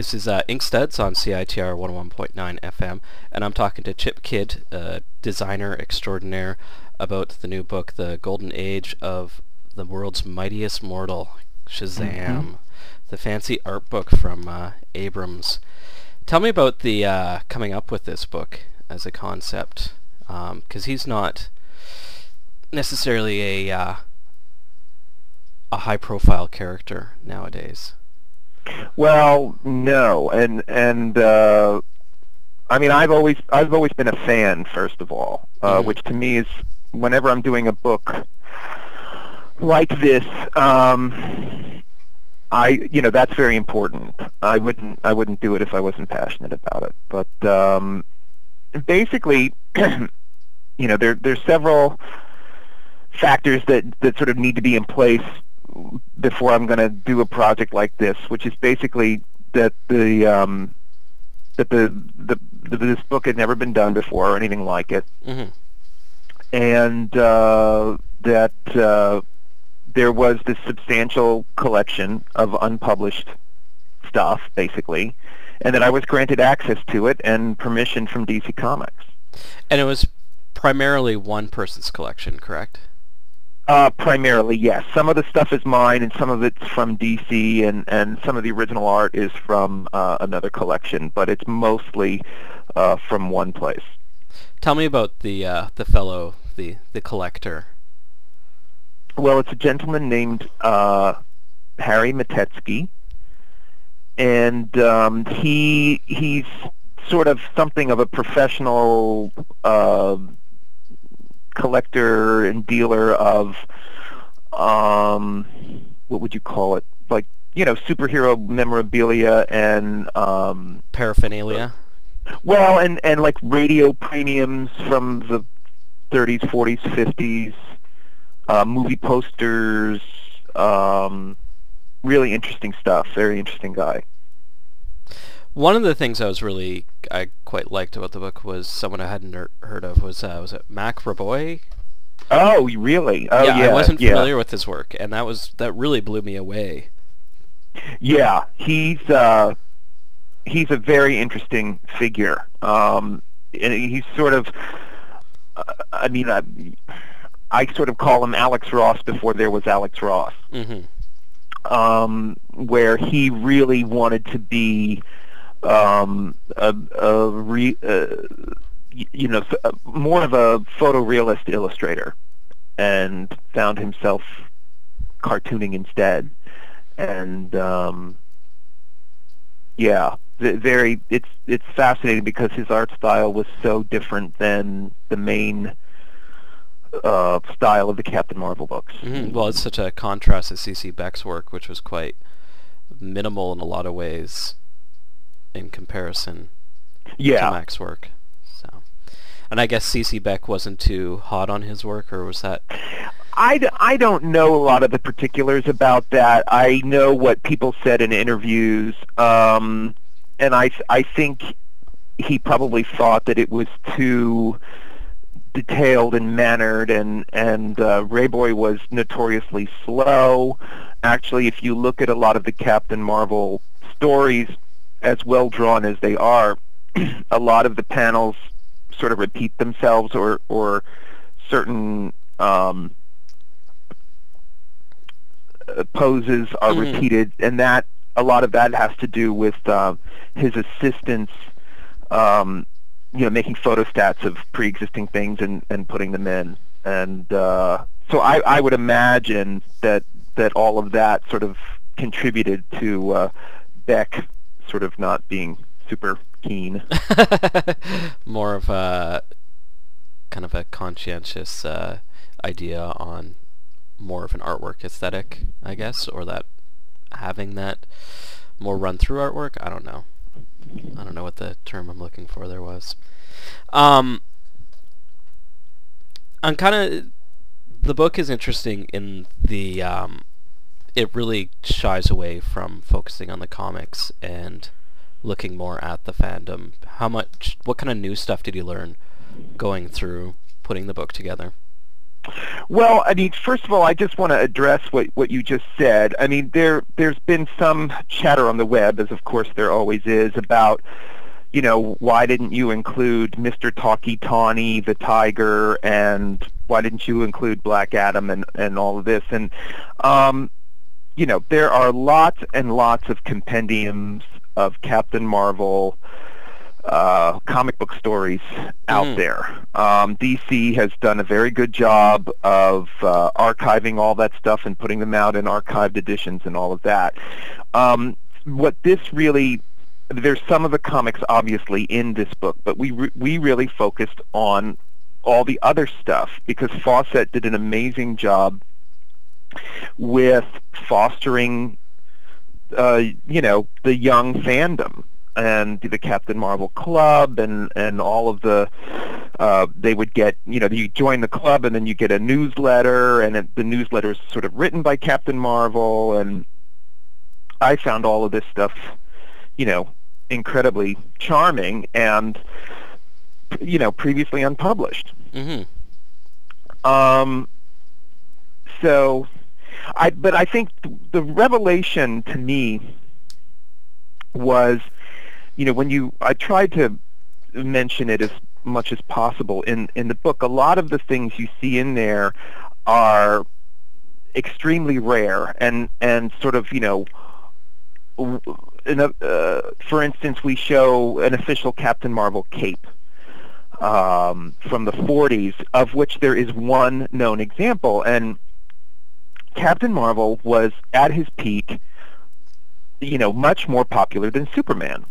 This is uh, Inkstuds on CITR 101.9 FM, and I'm talking to Chip Kidd, uh, designer extraordinaire, about the new book, The Golden Age of the World's Mightiest Mortal, Shazam, Mhm. the fancy art book from uh, Abrams. Tell me about the uh, coming up with this book as a concept, because he's not necessarily a uh, a high-profile character nowadays. Well, no, and and uh, I mean, I've always I've always been a fan, first of all, uh, Mhm. which to me is whenever I'm doing a book like this, um, I you know that's very important. I wouldn't I wouldn't do it if I wasn't passionate about it. But um, basically, you know, there there's several factors that that sort of need to be in place before I'm going to do a project like this, which is basically that the um, that the, the, the this book had never been done before or anything like it, hmm and uh, that uh, there was this substantial collection of unpublished stuff, basically, and that I was granted access to it and permission from DC Comics. And it was primarily one person's collection, correct? Uh, primarily, yes. Some of the stuff is mine, and some of it's from DC, and, and some of the original art is from uh, another collection, but it's mostly uh, from one place. Tell me about the uh, the fellow, the the collector. Well, it's a gentleman named uh, Harry Matetsky, and um, he he's sort of something of a professional uh, collector and dealer of um, what would you call it? Like you know, superhero memorabilia and um, Paraphernalia. well, and and like radio premiums from the 30s, 40s, 50s, uh, movie posters, um, really interesting stuff. Very interesting guy. One of the things I was really I quite liked about the book was someone I hadn't heard- heard of was uh, was it Mac Raboy? Oh, really? Oh, yeah. I wasn't yeah. familiar with his work, and that was that really blew me away. Yeah, he's uh, he's a very interesting figure. Um, and he's sort of, uh, I mean, I, I sort of call him Alex Ross before there was Alex Ross. hmm um, where he really wanted to be um, a, a re, uh, you know uh, more of a photorealist illustrator, and found himself cartooning instead. And um, yeah, very it's it's fascinating because his art style was so different than the main uh, style of the Captain Marvel books. hmm Well, it's such a contrast to C.C. Beck's work, which was quite minimal in a lot of ways in comparison Yeah. to Mac's work. So, and I guess C.C. Beck wasn't too hot on his work, or was that? I, d- I don't know a lot of the particulars about that. I know what people said in interviews, um, and I, I think he probably thought that it was too detailed and mannered, and and uh, Raboy was notoriously slow. Actually, if you look at a lot of the Captain Marvel stories, as well drawn as they are, a lot of the panels sort of repeat themselves, or or certain um, uh, poses are Mhm. repeated, and that a lot of that has to do with uh, his assistants, um, you know, making photostats of pre-existing things and, and putting them in. And uh, so I, I would imagine that that all of that sort of contributed to uh, Beck sort of not being super keen. more of a kind of a conscientious uh, idea on more of an artwork aesthetic, I guess, or that having that more run through artwork. I don't know. I don't know what the term I'm looking for there was. Um, I'm kind of the book is interesting in the um, it really shies away from focusing on the comics and looking more at the fandom. How much? What kind of new stuff did you learn going through putting the book together? Well, I mean, first of all, I just want to address what, what you just said. I mean, there there's been some chatter on the web, as of course there always is, about you know why didn't you include Mr. Tawky Tawny, the tiger, and why didn't you include Black Adam and and all of this? And um, you know, there are lots and lots of compendiums of Captain Marvel uh, comic book stories out Mm. there. Um, DC has done a very good job of uh, archiving all that stuff and putting them out in archived editions and all of that. Um, what this really there's some of the comics obviously in this book, but we re- we really focused on all the other stuff because Fawcett did an amazing job with fostering uh, you know, the young fandom and the Captain Marvel Club and and all of the uh, they would get you know you join the club and then you get a newsletter and it, the newsletter is sort of written by Captain Marvel and I found all of this stuff you know incredibly charming and you know previously unpublished. hmm Um, so, I but I think th- the revelation to me was, you know, when you I tried to mention it as much as possible in in the book. A lot of the things you see in there are extremely rare and and sort of you know. In a, uh, for instance, we show an official Captain Marvel cape um, from the 40s, of which there is one known example. And Captain Marvel was at his peak, you know, much more popular than Superman.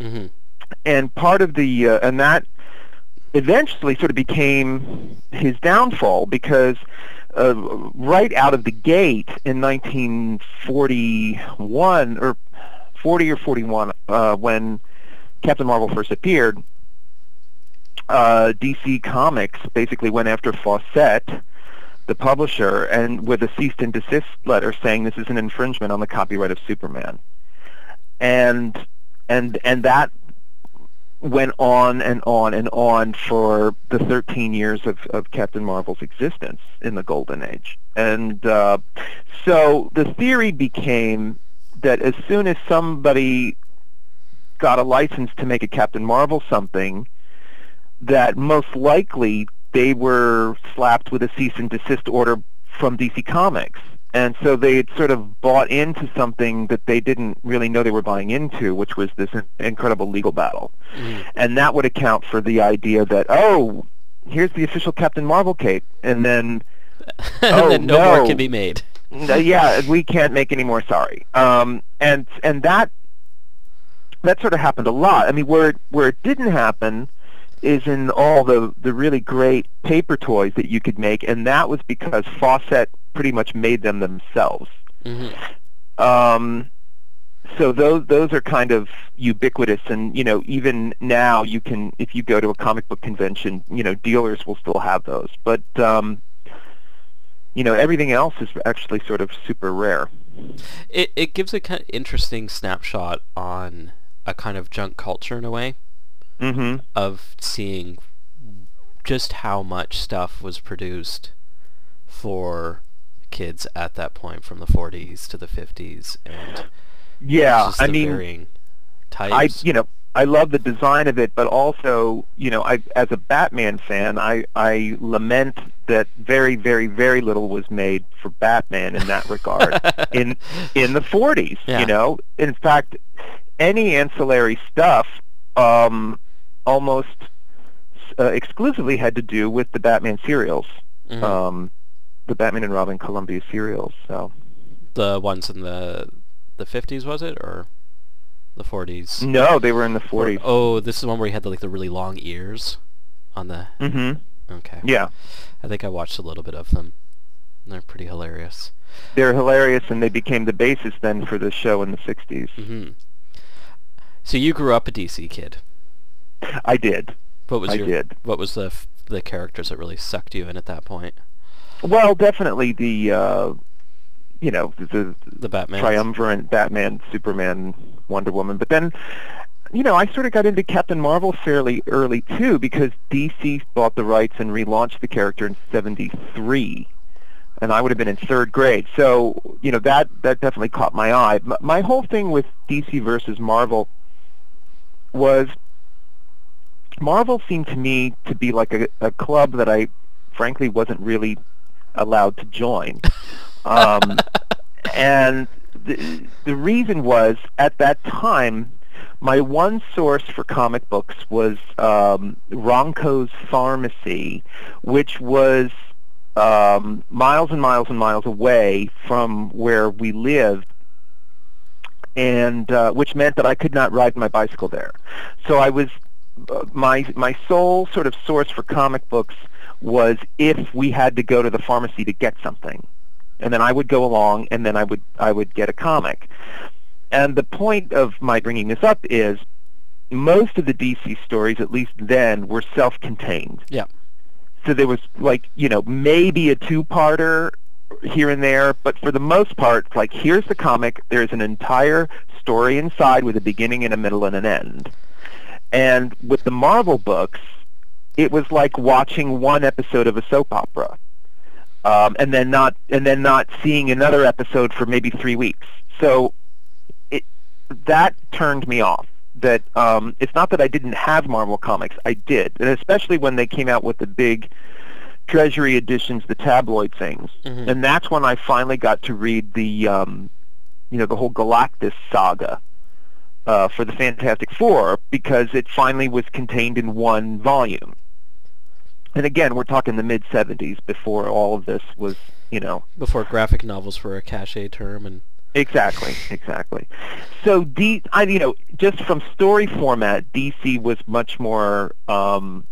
hmm And part of the uh, and that eventually sort of became his downfall because uh, right out of the gate in 1941 or 40 or 41 uh, when Captain Marvel first appeared, uh, DC Comics basically went after Fawcett, the publisher, and with a cease and desist letter saying this is an infringement on the copyright of Superman. And and and that went on and on and on for the 13 years of, of Captain Marvel's existence in the Golden Age. And uh, so the theory became that as soon as somebody got a license to make a Captain Marvel something, that most likely they were slapped with a cease and desist order from DC Comics. And so they had sort of bought into something that they didn't really know they were buying into, which was this incredible legal battle. hmm And that would account for the idea that, oh, here's the official Captain Marvel cape. And then, and Oh, then no, more can be made. no, yeah, we can't make any more, sorry. Um, and and that that sort of happened a lot. I mean, where where it didn't happen is in all the the really great paper toys that you could make, and that was because Fawcett pretty much made them themselves. hmm Um, so those those are kind of ubiquitous, and you know even now you can if you go to a comic book convention, you know dealers will still have those, but um, you know everything else is actually sort of super rare. It it gives a kind of interesting snapshot on a kind of junk culture in a way hmm of seeing just how much stuff was produced for kids at that point from the 40s to the 50s and Yeah, just I mean, varying I you know I love the design of it, but also you know I as a Batman fan, I I lament that very very very little was made for Batman in that regard in in the 40s. Yeah. You know, in fact, any ancillary stuff um, almost uh, exclusively had to do with the Batman serials, Mhm. um, the Batman and Robin Columbia serials. So the ones in the the 50s was it or the 40s? no, they were in the 40s. oh, this is one where he had the, like the really long ears on the. hmm Okay. Yeah. I think I watched a little bit of them. They're pretty hilarious. they're hilarious and they became the basis then for the show in the 60s. hmm So you grew up a DC kid. I did. What was I your did. what was the the characters that really sucked you in at that point? Well, definitely the uh you know, the The Batman. triumvirate Batman, Superman, Wonder Woman, but then you know, I sort of got into Captain Marvel fairly early too because DC bought the rights and relaunched the character in '73, and I would have been in third grade. So, you know, that that definitely caught my eye. M- My whole thing with DC versus Marvel was Marvel seemed to me to be like a, a club that I, frankly, wasn't really allowed to join. Um, and the, the reason was, at that time, my one source for comic books was um, Ronco's Pharmacy, which was um, miles and miles and miles away from where we lived, and uh, which meant that I could not ride my bicycle there. So I was my my sole sort of source for comic books was if we had to go to the pharmacy to get something, and then I would go along, and then I would I would get a comic. And the point of my bringing this up is most of the DC stories, at least then, were self-contained. Yeah. So there was like you know maybe a two-parter here and there, but for the most part, like here's the comic. There's an entire story inside with a beginning and a middle and an end. And with the Marvel books, it was like watching one episode of a soap opera, um, and then not and then not seeing another episode for maybe three weeks. So it that turned me off. That um, it's not that I didn't have Marvel comics, I did, and especially when they came out with the big Treasury editions, the tabloid things, Mhm. and that's when I finally got to read the um, you know the whole Galactus saga uh, for the Fantastic Four because it finally was contained in one volume. And again, we're talking the mid '70s before all of this was, you know, Before graphic novels were a cachet term, and exactly, exactly. So D, I, you know, just from story format, DC was much more, um,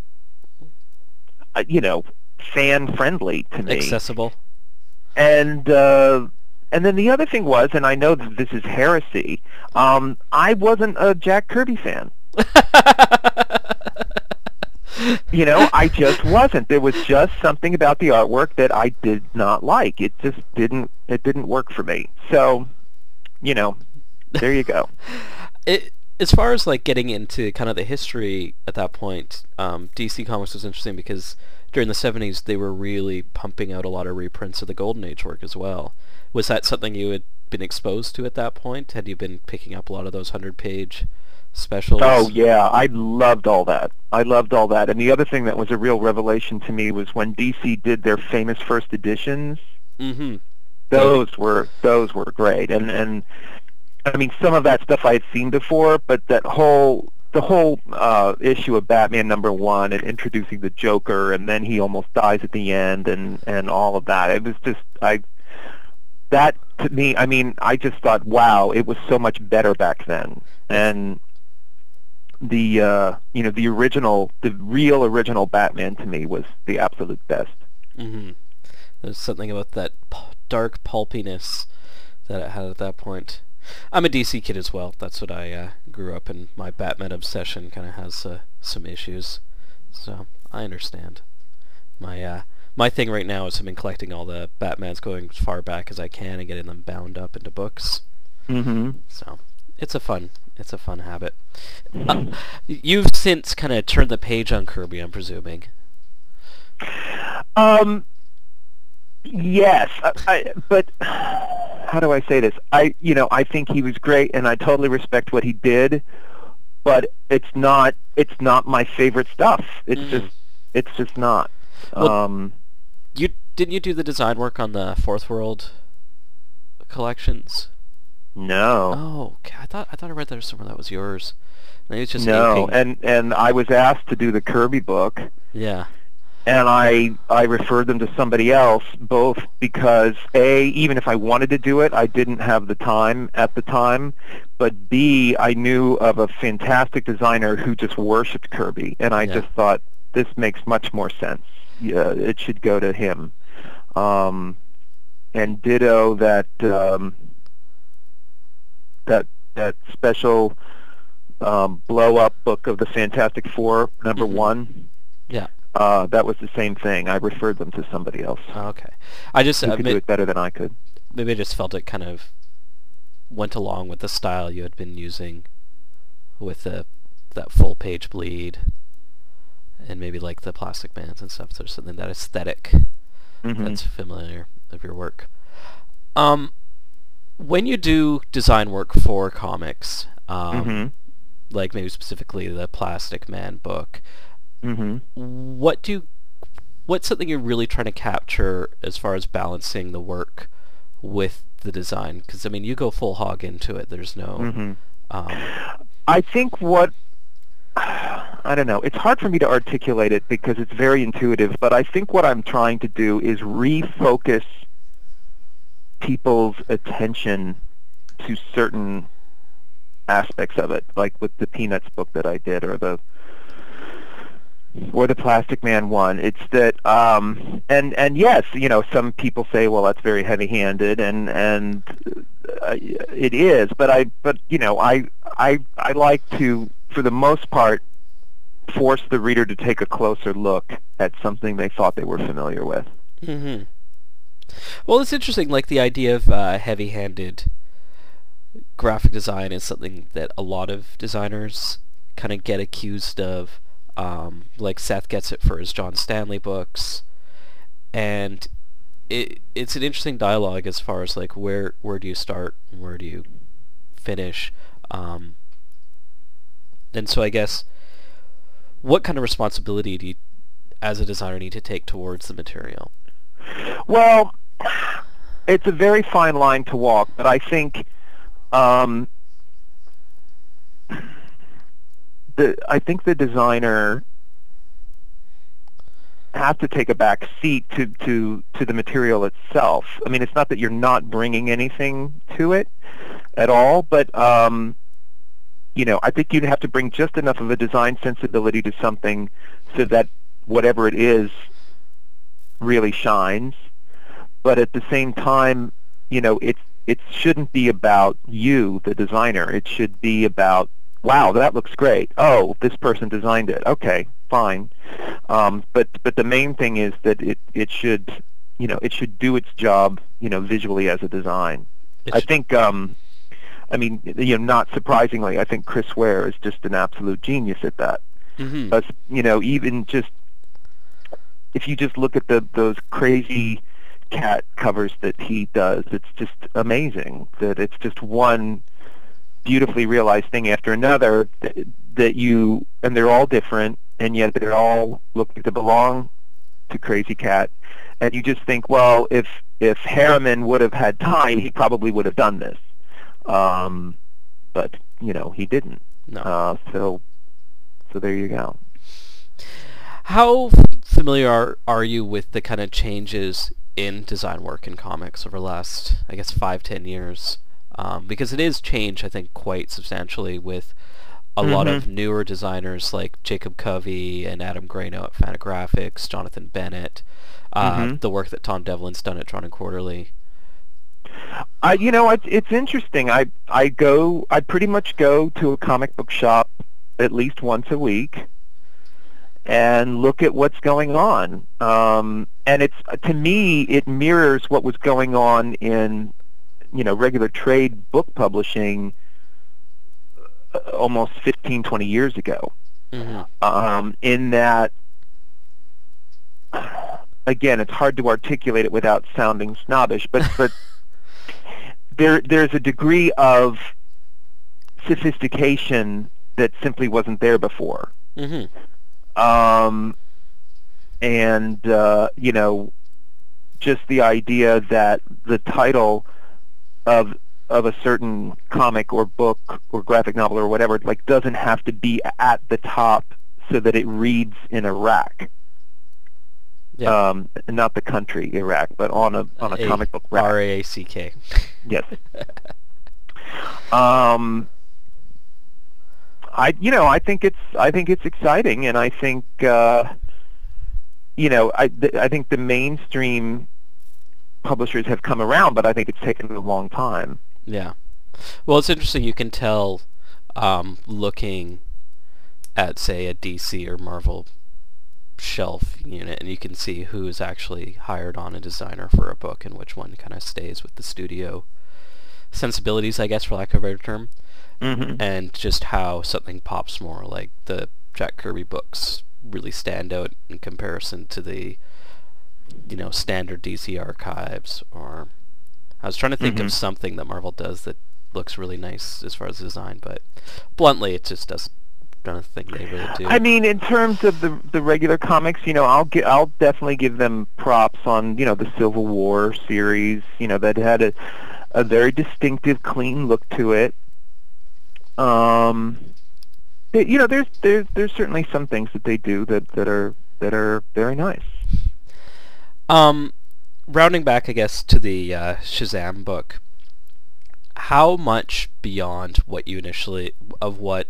uh, you know, fan friendly to me. accessible. And uh, and then the other thing was, and I know that this is heresy, um, I wasn't a Jack Kirby fan. You know, I just wasn't. There was just something about the artwork that I did not like. It just didn't. It didn't work for me. So, you know, there you go. it as far as like getting into kind of the history at that point, um, DC Comics was interesting because during the '70s they were really pumping out a lot of reprints of the Golden Age work as well. Was that something you had been exposed to at that point? Had you been picking up a lot of those hundred-page specials? Oh yeah, I loved all that. I loved all that. And the other thing that was a real revelation to me was when DC did their famous first editions. Mm-hmm. Those were those were great. And and I mean some of that stuff I had seen before, but that whole the whole uh, issue of Batman number one and introducing the Joker, and then he almost dies at the end, and and all of that. It was just I that to me. I mean, I just thought, wow, it was so much better back then, and the uh, you know the original, the real original Batman to me was the absolute best. Mm-hmm. There's something about that dark pulpiness that it had at that point. I'm a DC kid as well. That's what I uh, grew up in. My Batman obsession kind of has uh, some issues, so I understand. My uh, my thing right now is I've been collecting all the Batmans going as far back as I can and getting them bound up into books. Mm-hmm. So it's a fun it's a fun habit. Uh, you've since kind of turned the page on Kirby, I'm presuming. Um, yes, I, I, but how do I say this? I, you know, I think he was great, and I totally respect what he did. But it's not, it's not my favorite stuff. It's Mm. just, it's just not. Well- um, You didn't you do the design work on the Fourth World collections? no, Oh, okay. I thought I thought I read there somewhere that was yours. Maybe it's just no, inking. and and I was asked to do the Kirby book, yeah. and I I referred them to somebody else, both because a even if I wanted to do it, I didn't have the time at the time, but b I knew of a fantastic designer who just worshipped Kirby, and I Yeah. just thought this makes much more sense. Yeah, it should go to him. Um, and ditto that um, that that special um, blow up book of the Fantastic Four number Mhm. one. Yeah. Uh, that was the same thing. I referred them to somebody else Oh, okay. I just uh, could may- do it better than I could. maybe I just felt it kind of went along with the style you had been using with the that full page bleed, and maybe like the Plastic Bands and stuff. There's something that esthetic Mhm. that's familiar of your work. Um, when you do design work for comics, um, Mhm. like maybe specifically the Plastic Man book, Mhm. what do what's something you're really trying to capture as far as balancing the work with the design? Because I mean, you go full hog into it. There's no. Mhm. Um, I think what I don't know. It's hard for me to articulate it because it's very intuitive, but I think what I'm trying to do is refocus people's attention to certain aspects of it, like with the Peanuts book that I did or the or the Plastic Man one. It's that um and and yes, you know, some people say, well, that's very heavy-handed and and uh, it is, but I but you know, I I I like to for the most part force the reader to take a closer look at something they thought they were familiar with. hmm Well, it's interesting. Like the idea of uh, heavy-handed graphic design is something that a lot of designers kind of get accused of. Um, like Seth gets it for his John Stanley books, and it it's an interesting dialogue as far as like where where do you start, where do you finish, um, and so I guess what kind of responsibility do you, as a designer, need to take towards the material? Well, it's a very fine line to walk, but I think um, the I think the designer has to take a back seat to, to, to the material itself. I mean, it's not that you're not bringing anything to it at all, but um, you know, I think you'd have to bring just enough of a design sensibility to something so that whatever it is really shines. But at the same time, you know, it it shouldn't be about you, the designer. It should be about, wow, that looks great. Oh, this person designed it. Okay, fine. Um, but but the main thing is that it it should, you know, it should do its job, you know, visually as a design. I think, um, I mean, you know, not surprisingly, I think Chris Ware is just an absolute genius at that. Mhm. Because, you know, even just if you just look at the those Krazy Kat covers that he does, it's just amazing that it's just one beautifully realized thing after another that, that you and they're all different and yet they're all look like they belong to Krazy Kat and you just think, well, if if Herriman would have had time, he probably would have done this. Um, but you know, he didn't. No. Uh, so so there you go. How familiar are, are you with the kind of changes in design work in comics over the last, I guess, five, ten years? Um, because it is changed, I think, quite substantially with a lot of newer designers like Jacob Covey and Adam Grano at Fantagraphics, Jonathan Bennett, uh, Mhm. the work that Tom Devlin's done at Drawn and Quarterly. I, you know, it's it's interesting. I I go, I pretty much go to a comic book shop at least once a week and look at what's going on. Um, and it's to me, it mirrors what was going on in, you know, regular trade book publishing uh, almost 15, 20 years ago. hmm um, in that again it's hard to articulate it without sounding snobbish but but there there's a degree of sophistication that simply wasn't there before hmm um, and uh, you know just the idea that the title of of a certain comic or book or graphic novel or whatever like doesn't have to be at the top so that it reads in Iraq. Yeah. Um, not the country Iraq, but on a on a, A- comic book rack. R-A-A-C-K. Yes. um, I you know I think it's I think it's exciting, and I think uh, you know I th- I think the mainstream publishers have come around, but I think it's taken a long time. Yeah. Well, it's interesting. You can tell um, looking at, say, a DC or Marvel shelf unit, and you can see who is actually hired on a designer for a book and which one kind of stays with the studio sensibilities, I guess, for lack of a better term. Mhm. and just how something pops more, like the Jack Kirby books really stand out in comparison to the, you know, standard DC archives. Or I was trying to think Mhm. of something that Marvel does that looks really nice as far as design, but bluntly, it just doesn't. Don't think they really do. I mean, in terms of the the regular comics, you know, I'll gi- I'll definitely give them props on you know the Civil War series. You know, that had a a very distinctive, clean look to it. Um, they, you know, there's there's there's certainly some things that they do that that are that are very nice. Um, rounding back, I guess, to the uh, Shazam book. How much beyond what you initially of what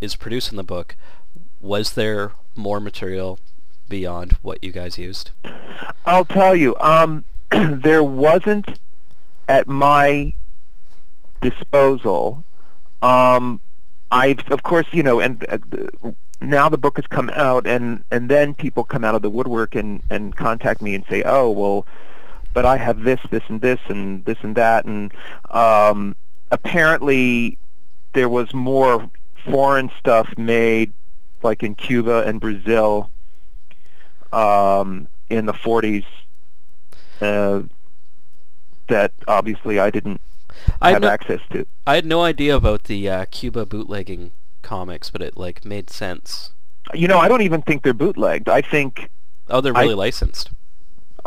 is produced in the book was there more material beyond what you guys used? I'll tell you, um, there wasn't at my disposal. Um, I've, of course, you know, and uh, now the book has come out, and and then people come out of the woodwork and and contact me and say, oh, well, but I have this, this, and this, and this and that, and um, apparently there was more foreign stuff made, like in Cuba and Brazil, um, in the 40s uh, that obviously I didn't I have no- access to. I had no idea about the uh, Cuba bootlegging comics, but it like made sense. You know, I don't even think they're bootlegged. I think, Oh, they're I- really licensed.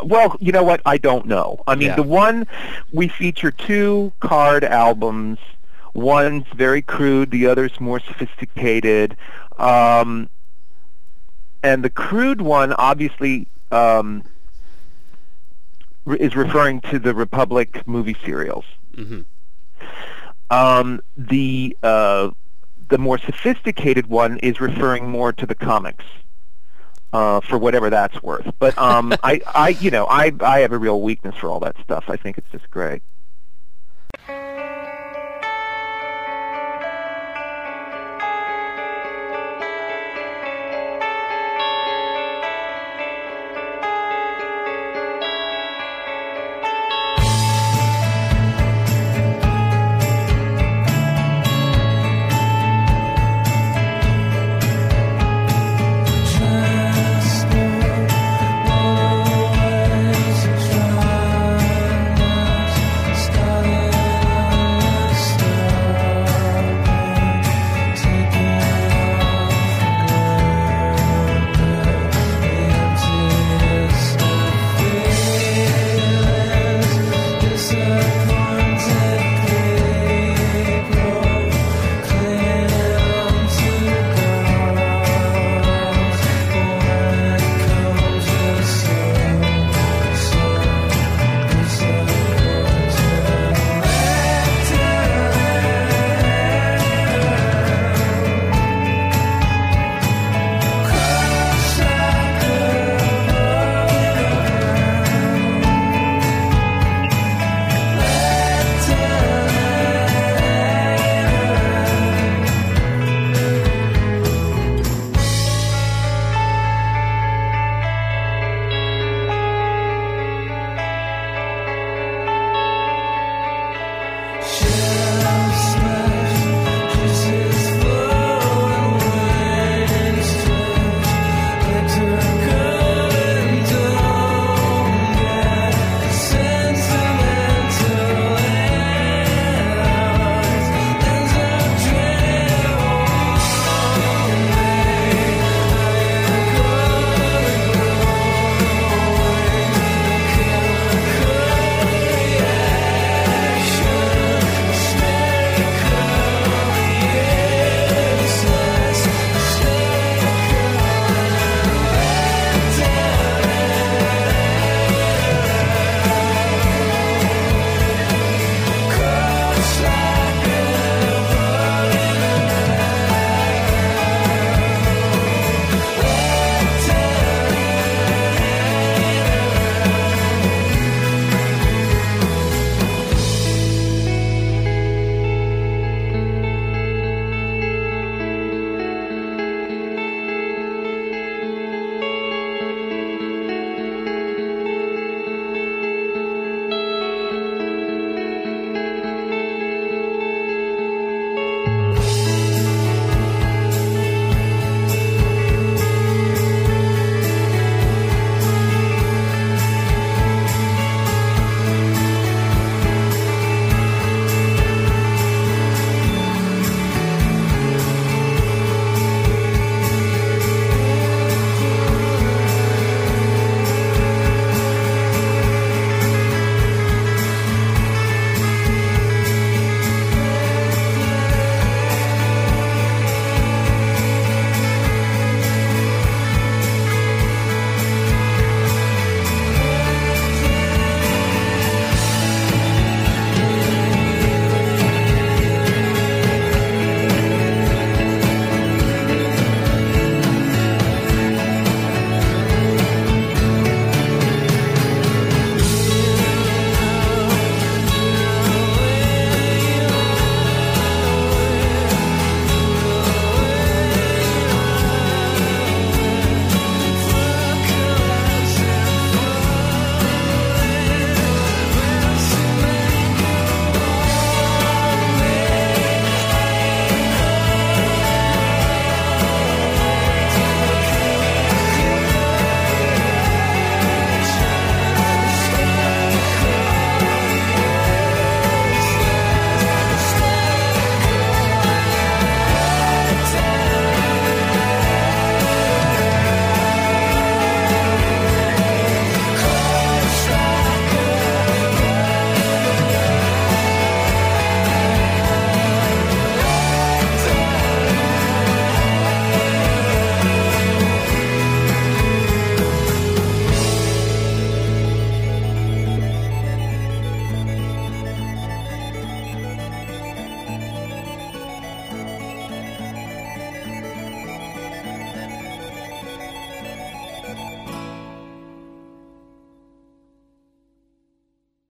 well, you know what? I don't know. I mean, Yeah. the one we feature two card albums. One's very crude, the other's more sophisticated. Um, and the crude one obviously um, re- is referring to the Republic movie serials. hmm Um, the uh, the more sophisticated one is referring more to the comics, uh, for whatever that's worth. But um, I, I, you know, I, I have a real weakness for all that stuff. I think it's just great.